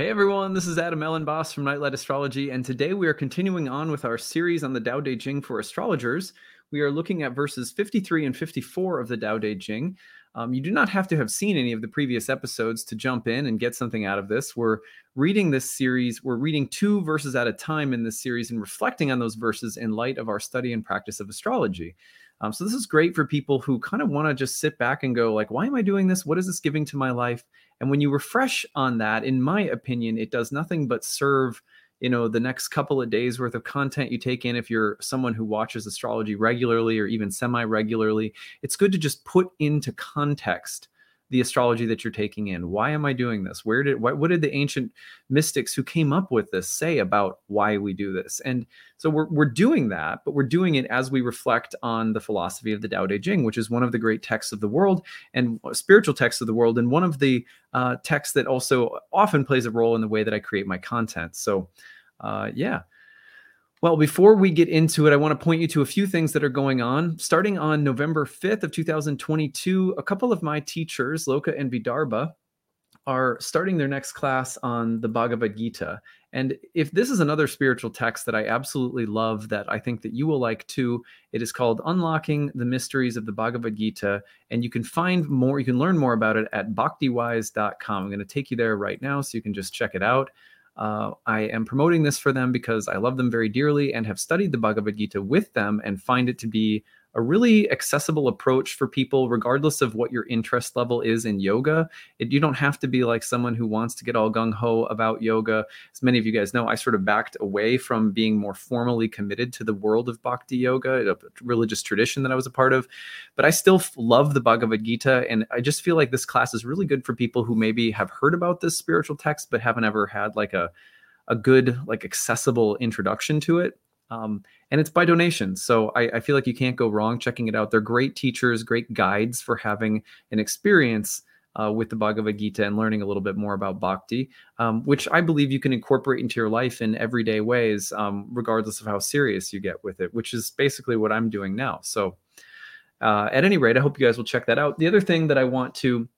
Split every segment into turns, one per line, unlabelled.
Hey everyone, this is Adam Elenbaas from Nightlight Astrology, and today we are continuing on with our series on the Tao Te Ching for astrologers. We are looking at verses 53 and 54 of the Tao Te Ching. Um, you do not have to have seen any of the previous episodes to jump in and get something out of this. We're reading this series, we're reading two verses at a time in this series and reflecting on those verses in light of our study and practice of astrology. Um, so this is great for people who kind of want to just sit back and go like, why am I doing this? What is this giving to my life? And when you refresh on that, in my opinion, it does nothing but serve you know the next couple of days worth of content you take in if you're someone who watches astrology regularly or even semi regularly it's good to just put into context the astrology that you're taking in. Why am I doing this? Where did what, what did the ancient mystics who came up with this say about why we do this? And so we're we're doing that, but we're doing it as we reflect on the philosophy of the Tao Te Ching, which is one of the great texts of the world and spiritual texts of the world, and one of the uh, texts that also often plays a role in the way that I create my content. So, uh, yeah. Well, before we get into it, I want to point you to a few things that are going on. Starting on November 5th of 2022, a couple of my teachers, Loka and Vidarbha, are starting their next class on the Bhagavad Gita. And if this is another spiritual text that I absolutely love that I think that you will like too, it is called Unlocking the Mysteries of the Bhagavad Gita. And you can find more, you can learn more about it at bhaktiwise.com. I'm going to take you there right now so you can just check it out. Uh, I am promoting this for them because I love them very dearly and have studied the Bhagavad Gita with them and find it to be a really accessible approach for people, regardless of what your interest level is in yoga. It, you don't have to be like someone who wants to get all gung ho about yoga. As many of you guys know, I sort of backed away from being more formally committed to the world of bhakti yoga, a religious tradition that I was a part of. But I still love the Bhagavad Gita. And I just feel like this class is really good for people who maybe have heard about this spiritual text, but haven't ever had like a a good like accessible introduction to it um, and it's by donation. So I, I, feel like you can't go wrong checking it out. They're great teachers, great guides for having an experience uh, with the Bhagavad Gita and learning a little bit more about bhakti, um, which I believe you can incorporate into your life in everyday ways, um, regardless of how serious you get with it, which is basically what I'm doing now. So, uh, at any rate, I hope you guys will check that out. The other thing that I want to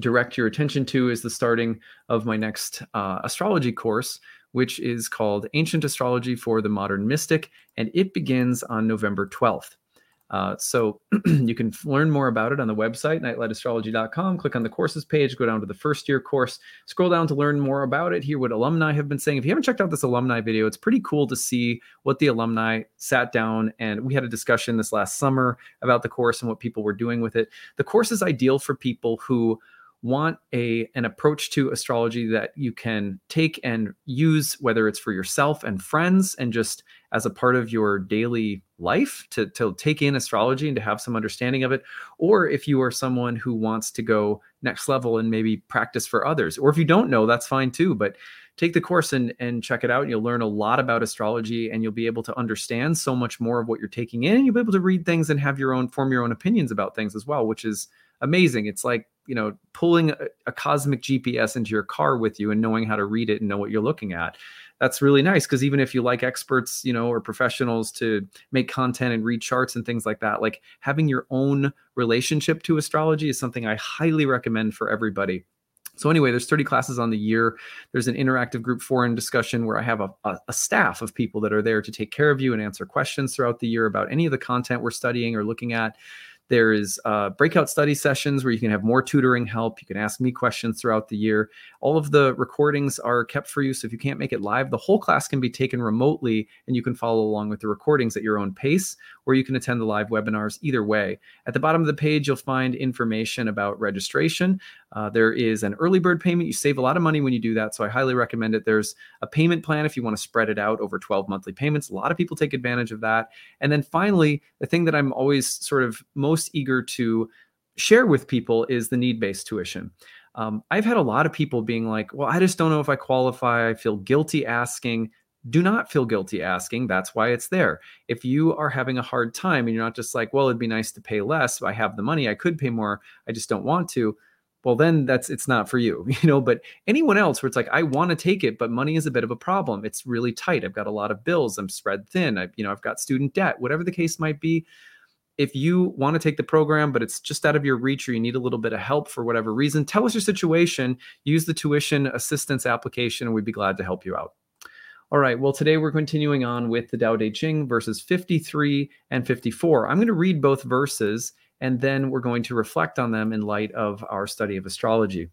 direct your attention to is the starting of my next uh, astrology course, which is called Ancient Astrology for the Modern Mystic, and it begins on November 12th. Uh, so you can learn more about it on the website, nightlightastrology.com. Click on the courses page, go down to the first year course, scroll down to learn more about it, hear what alumni have been saying. If you haven't checked out this alumni video, it's pretty cool to see what the alumni sat down and we had a discussion this last summer about the course and what people were doing with it. The course is ideal for people who want a an approach to astrology that you can take and use whether it's for yourself and friends and just as a part of your daily life to, to take in astrology and to have some understanding of it. Or if you are someone who wants to go next level and maybe practice for others or if you don't know that's fine too but take the course and, and check it out you'll learn a lot about astrology and you'll be able to understand so much more of what you're taking in and you'll be able to read things and have your own form your own opinions about things as well which is amazing. It's like you know pulling a, a, cosmic gps into your car with you and knowing how to read it and know what you're looking at that's really nice because even if you like experts you know or professionals to make content and read charts and things like that like having your own relationship to astrology is something i highly recommend for everybody so anyway, there's 30 classes on the year. There's an interactive group forum discussion where I have a, a, a, staff of people that are there to take care of you and answer questions throughout the year about any of the content we're studying or looking at. There is uh, breakout study sessions where you can have more tutoring help. You can ask me questions throughout the year. All of the recordings are kept for you. So if you can't make it live, the whole class can be taken remotely and you can follow along with the recordings at your own pace, or you can attend the live webinars either way. At the bottom of the page, you'll find information about registration. Uh, there is an early bird payment. You save a lot of money when you do that. So I highly recommend it. There's a payment plan if you want to spread it out over 12 monthly payments. A lot of people take advantage of that. And then finally, the thing that I'm always sort of most eager to share with people is the need based tuition. Um, I've had a lot of people being like, well, I just don't know if I qualify. I feel guilty asking. Do not feel guilty asking. That's why it's there. If you are having a hard time and you're not just like, well, it'd be nice to pay less. I have the money. I could pay more. I just don't want to well then that's it's not for you you know but anyone else where it's like i want to take it but money is a bit of a problem it's really tight i've got a lot of bills i'm spread thin i you know i've got student debt whatever the case might be if you want to take the program, but it's just out of your reach or you need a little bit of help for whatever reason, tell us your situation. Use the tuition assistance application, and we'd be glad to help you out. All right, well, today we're continuing on with the Tao Te Ching, verses 53 and 54. I'm going to read both verses, and then we're going to reflect on them in light of our study of astrology.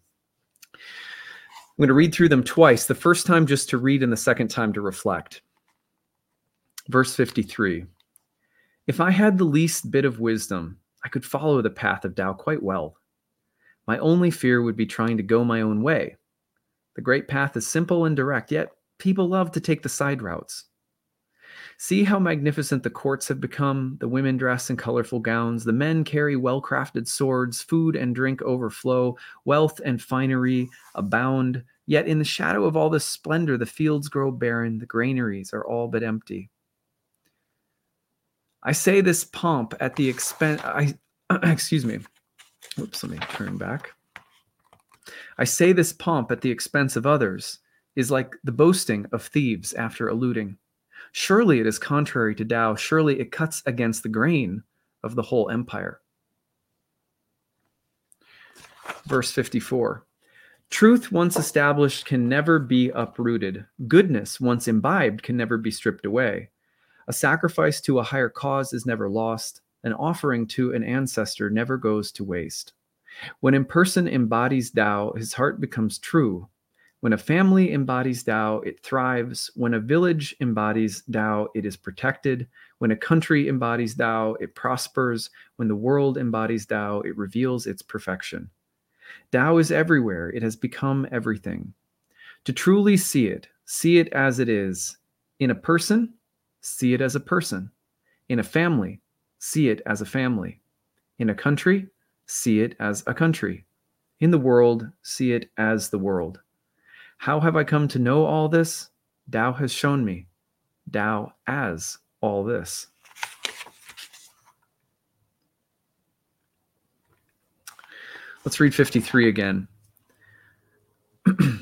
I'm going to read through them twice, the first time just to read, and the second time to reflect. Verse 53. If I had the least bit of wisdom, I could follow the path of Tao quite well. My only fear would be trying to go my own way. The great path is simple and direct, yet people love to take the side routes. See how magnificent the courts have become. The women dress in colorful gowns, the men carry well crafted swords, food and drink overflow, wealth and finery abound. Yet in the shadow of all this splendor, the fields grow barren, the granaries are all but empty. I say this pomp at the expense. I excuse me. Oops, let me turn back. I say this pomp at the expense of others is like the boasting of thieves after eluding. Surely it is contrary to Tao. Surely it cuts against the grain of the whole empire. Verse 54 Truth once established can never be uprooted. Goodness once imbibed can never be stripped away. A sacrifice to a higher cause is never lost. An offering to an ancestor never goes to waste. When a person embodies Tao, his heart becomes true. When a family embodies Tao, it thrives. When a village embodies Tao, it is protected. When a country embodies Tao, it prospers. When the world embodies Tao, it reveals its perfection. Tao is everywhere, it has become everything. To truly see it, see it as it is, in a person, see it as a person. In a family, see it as a family. In a country, see it as a country. In the world, see it as the world. How have I come to know all this? Tao has shown me. Tao as all this. Let's read 53 again.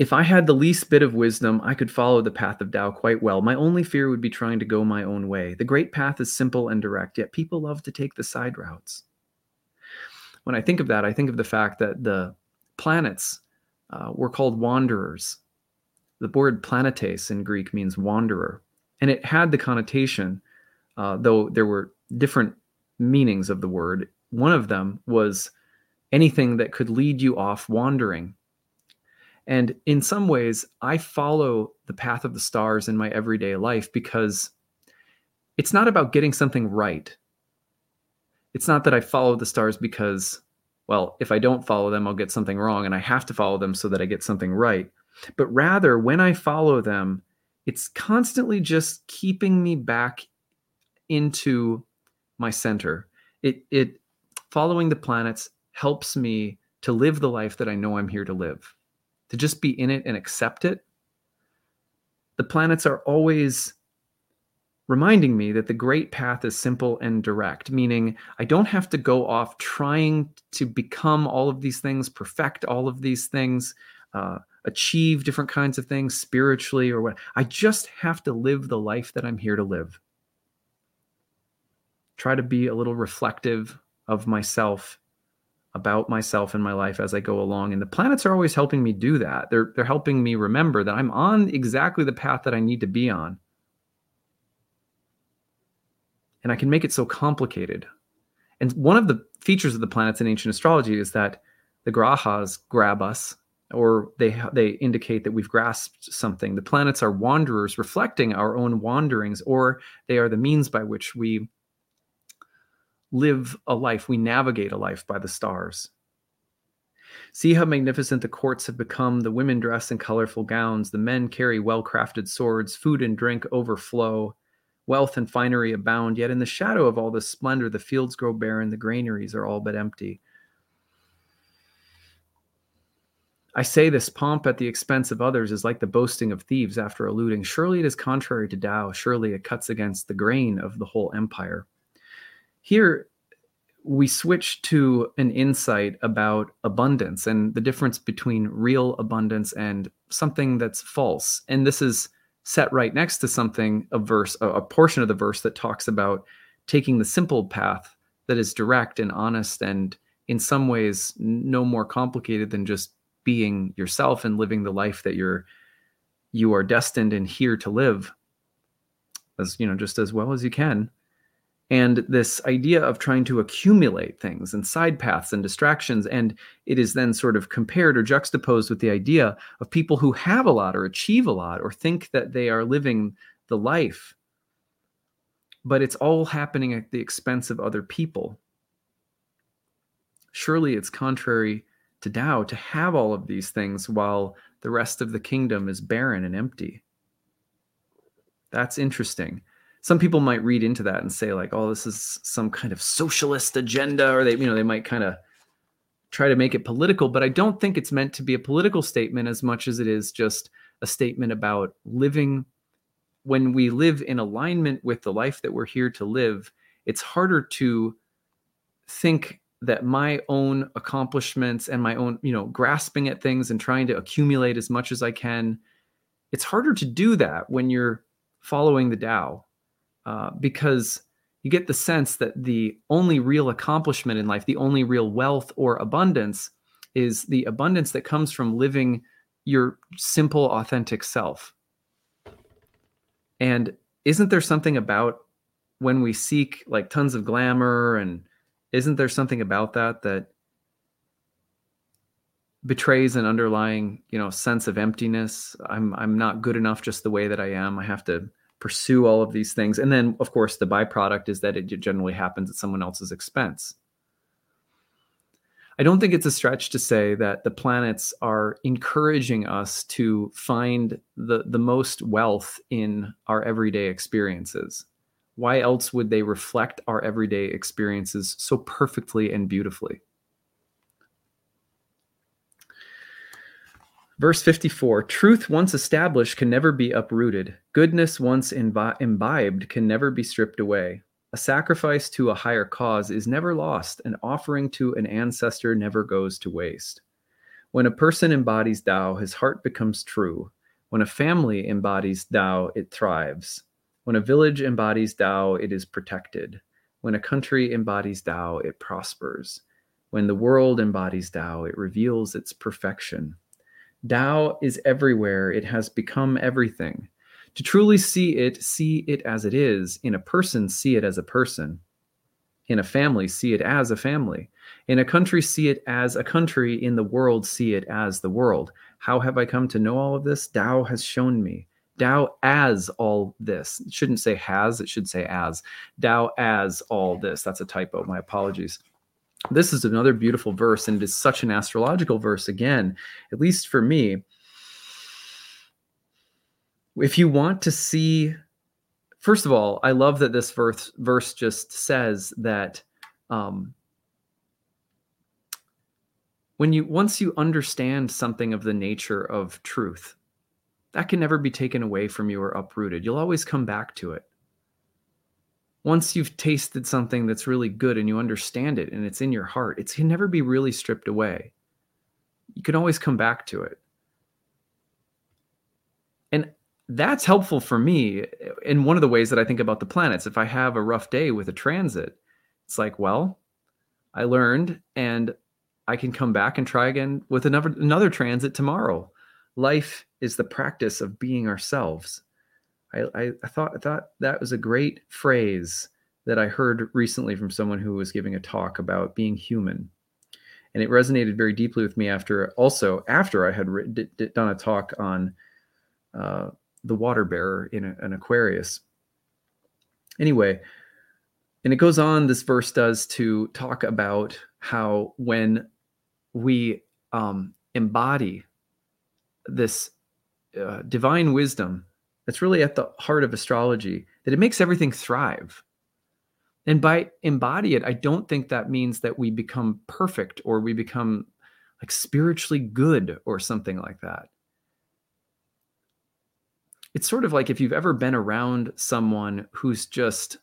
If I had the least bit of wisdom, I could follow the path of Tao quite well. My only fear would be trying to go my own way. The great path is simple and direct, yet people love to take the side routes. When I think of that, I think of the fact that the planets uh, were called wanderers. The word planetes in Greek means wanderer, and it had the connotation, uh, though there were different meanings of the word. One of them was anything that could lead you off wandering and in some ways, I follow the path of the stars in my everyday life because it's not about getting something right. It's not that I follow the stars because, well, if I don't follow them, I'll get something wrong and I have to follow them so that I get something right. But rather, when I follow them, it's constantly just keeping me back into my center. It, it following the planets helps me to live the life that I know I'm here to live to just be in it and accept it. The planets are always reminding me that the great path is simple and direct, meaning I don't have to go off trying to become all of these things, perfect all of these things, uh, achieve different kinds of things spiritually or what. I just have to live the life that I'm here to live. Try to be a little reflective of myself about myself and my life as I go along. And the planets are always helping me do that. They're they're helping me remember that I'm on exactly the path that I need to be on. And I can make it so complicated. And one of the features of the planets in ancient astrology is that the grahas grab us or they they indicate that we've grasped something. The planets are wanderers reflecting our own wanderings or they are the means by which we live a life, we navigate a life by the stars. See how magnificent the courts have become. The women dress in colorful gowns, the men carry well crafted swords, food and drink overflow, wealth and finery abound. Yet in the shadow of all this splendor, the fields grow barren, the granaries are all but empty. I say this pomp at the expense of others is like the boasting of thieves after eluding. Surely it is contrary to Tao. Surely it cuts against the grain of the whole empire. Here, we switch to an insight about abundance and the difference between real abundance and something that's false. And this is set right next to something, a verse, a, portion of the verse that talks about taking the simple path that is direct and honest and in some ways no more complicated than just being yourself and living the life that you're you are destined and here to live as you know just as well as you can and this idea of trying to accumulate things and side paths and distractions and it is then sort of compared or juxtaposed with the idea of people who have a lot or achieve a lot or think that they are living the life but it's all happening at the expense of other people surely it's contrary to Tao to have all of these things while the rest of the kingdom is barren and empty. That's interesting. Some people might read into that and say, like, oh, this is some kind of socialist agenda, or they, you know, they might kind of try to make it political, but I don't think it's meant to be a political statement as much as it is just a statement about living. When we live in alignment with the life that we're here to live, it's harder to think that my own accomplishments and my own, you know, grasping at things and trying to accumulate as much as I can, it's harder to do that when you're following the Tao, uh, because you get the sense that the only real accomplishment in life, the only real wealth or abundance, is the abundance that comes from living your simple, authentic self. And isn't there something about when we seek like tons of glamour and isn't there something about that that betrays an underlying you know sense of emptiness i'm i'm not good enough just the way that i am i have to pursue all of these things. And then of course the byproduct is that it generally happens at someone else's expense. I don't think it's a stretch to say that the planets are encouraging us to find the the most wealth in our everyday experiences. Why else would they reflect our everyday experiences so perfectly and beautifully? Verse 54 Truth once established can never be uprooted. Goodness once imbi- imbibed can never be stripped away. A sacrifice to a higher cause is never lost. An offering to an ancestor never goes to waste. When a person embodies Tao, his heart becomes true. When a family embodies Tao, it thrives. When a village embodies Tao, it is protected. When a country embodies Tao, it prospers. When the world embodies Tao, it reveals its perfection. Tao is everywhere, it has become everything. To truly see it, see it as it is. In a person, see it as a person. In a family, see it as a family. In a country, see it as a country. In the world, see it as the world. How have I come to know all of this? Tao has shown me. Tao as all this. It shouldn't say has, it should say as. Tao as all this. That's a typo. My apologies. This is another beautiful verse, and it is such an astrological verse again, at least for me. If you want to see, first of all, I love that this verse verse just says that um, when you once you understand something of the nature of truth, that can never be taken away from you or uprooted. You'll always come back to it. Once you've tasted something that's really good and you understand it and it's in your heart, it can never be really stripped away. You can always come back to it. And that's helpful for me in one of the ways that I think about the planets. If I have a rough day with a transit, it's like, well, I learned and I can come back and try again with another another transit tomorrow life is the practice of being ourselves. I, I, I, thought I thought that was a great phrase that I heard recently from someone who was giving a talk about being human, and it resonated very deeply with me. After also after I had d- done a talk on uh, the water bearer in a, an Aquarius. Anyway, and it goes on. This verse does to talk about how when we um, embody this uh, divine wisdom that's really at the heart of astrology that it makes everything thrive. And by embody it i don't think that means that we become perfect or we become like spiritually good or something like that. It's sort of like if you've ever been around someone who's just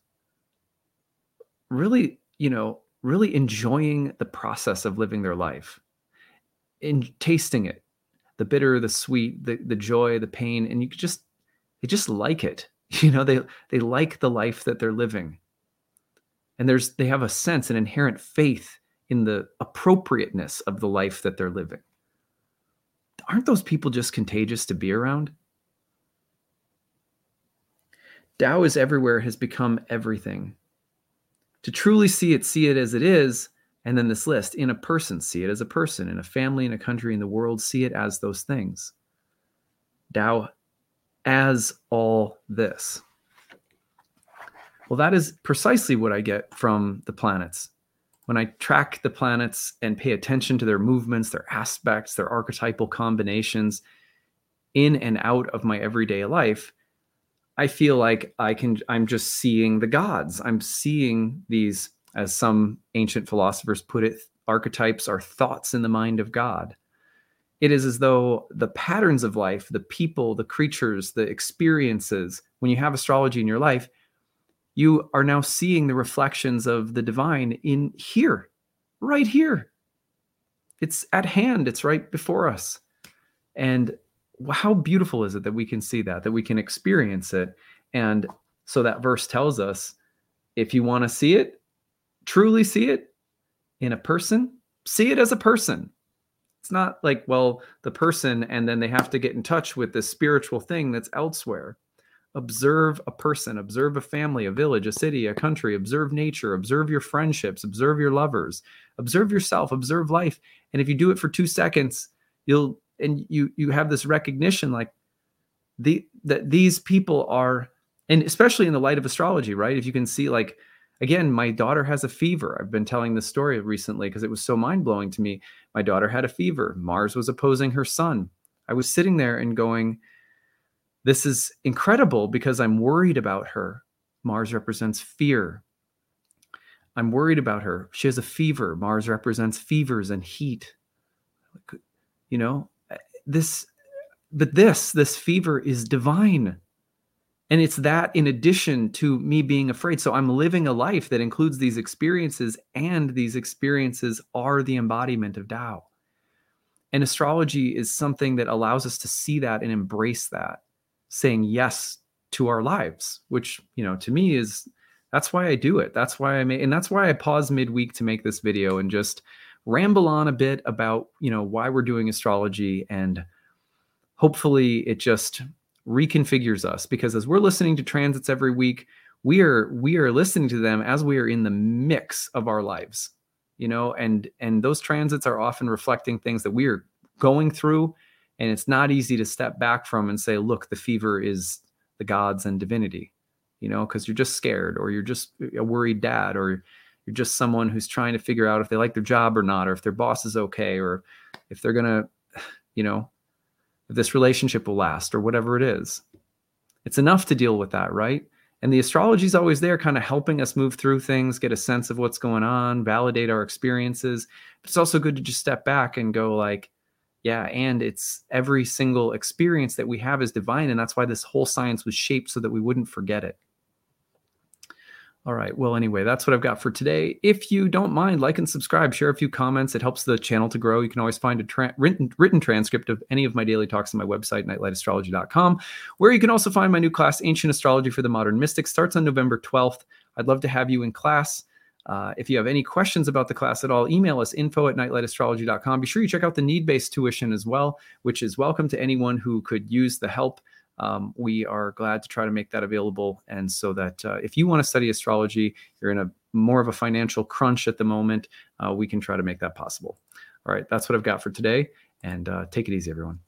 really you know really enjoying the process of living their life and tasting it. The bitter, the sweet, the the joy, the pain, and you just they just like it. You know, they they like the life that they're living. and there's they have a sense, an inherent faith in the appropriateness of the life that they're living. Aren't those people just contagious to be around? Tao is everywhere has become everything. To truly see it, see it as it is, and then this list in a person, see it as a person, in a family, in a country, in the world, see it as those things. Tao as all this. Well, that is precisely what I get from the planets. When I track the planets and pay attention to their movements, their aspects, their archetypal combinations in and out of my everyday life, I feel like I can I'm just seeing the gods. I'm seeing these as some ancient philosophers put it, archetypes are thoughts in the mind of God. It is as though the patterns of life, the people, the creatures, the experiences, when you have astrology in your life, you are now seeing the reflections of the divine in here, right here. It's at hand, it's right before us. And how beautiful is it that we can see that, that we can experience it? And so that verse tells us if you want to see it, truly see it in a person, see it as a person. It's not like, well, the person, and then they have to get in touch with this spiritual thing that's elsewhere. Observe a person, observe a family, a village, a city, a country, observe nature, observe your friendships, observe your lovers, observe yourself, observe life. And if you do it for two seconds, you'll and you you have this recognition like the that these people are and especially in the light of astrology right if you can see like again my daughter has a fever. I've been telling this story recently because it was so mind-blowing to me. My daughter had a fever. Mars was opposing her sun i was sitting there and going this is incredible because i'm worried about her. Mars represents fear. I'm worried about her. She has a fever. Mars represents fevers and heat. You know eh, this but this this fever is divine and it's that in addition to me being afraid. So i'm living a life that includes these experiences and these experiences are the embodiment of Tao. And astrology is something that allows us to see that and embrace that saying yes to our lives which you know to me is that's why i do it. That's why i make and that's why i pause midweek to make this video and just ramble on a bit about you know why we're doing astrology. And hopefully it just reconfigures us because as we're listening to transits every week we are we are listening to them as we are in the mix of our lives you know and and those transits are often reflecting things that we are going through and it's not easy to step back from and say look the fever is the gods and divinity you know because you're just scared or you're just a worried dad or you're just someone who's trying to figure out if they like their job or not, or if their boss is okay, or if they're gonna, you know, if this relationship will last, or whatever it is. It's enough to deal with that, right? And the astrology is always there, kind of helping us move through things, get a sense of what's going on, validate our experiences. But it's also good to just step back and go, like, yeah, and it's every single experience that we have is divine. And that's why this whole science was shaped so that we wouldn't forget it. All right. Well, anyway, that's what I've got for today. If you don't mind, like and subscribe, share a few comments. It helps the channel to grow. You can always find a tra- written, written transcript of any of my daily talks on my website, nightlightastrology.com, where you can also find my new class, Ancient Astrology for the Modern Mystic, starts on November 12th. I'd love to have you in class. Uh, if you have any questions about the class at all, email us info at nightlightastrology.com. Be sure you check out the need based tuition as well, which is welcome to anyone who could use the help um, we are glad to try to make that available. And so that uh, if you want to study astrology, you're in a more of a financial crunch at the moment, uh, we can try to make that possible. All right, that's what I've got for today. And uh, take it easy, everyone.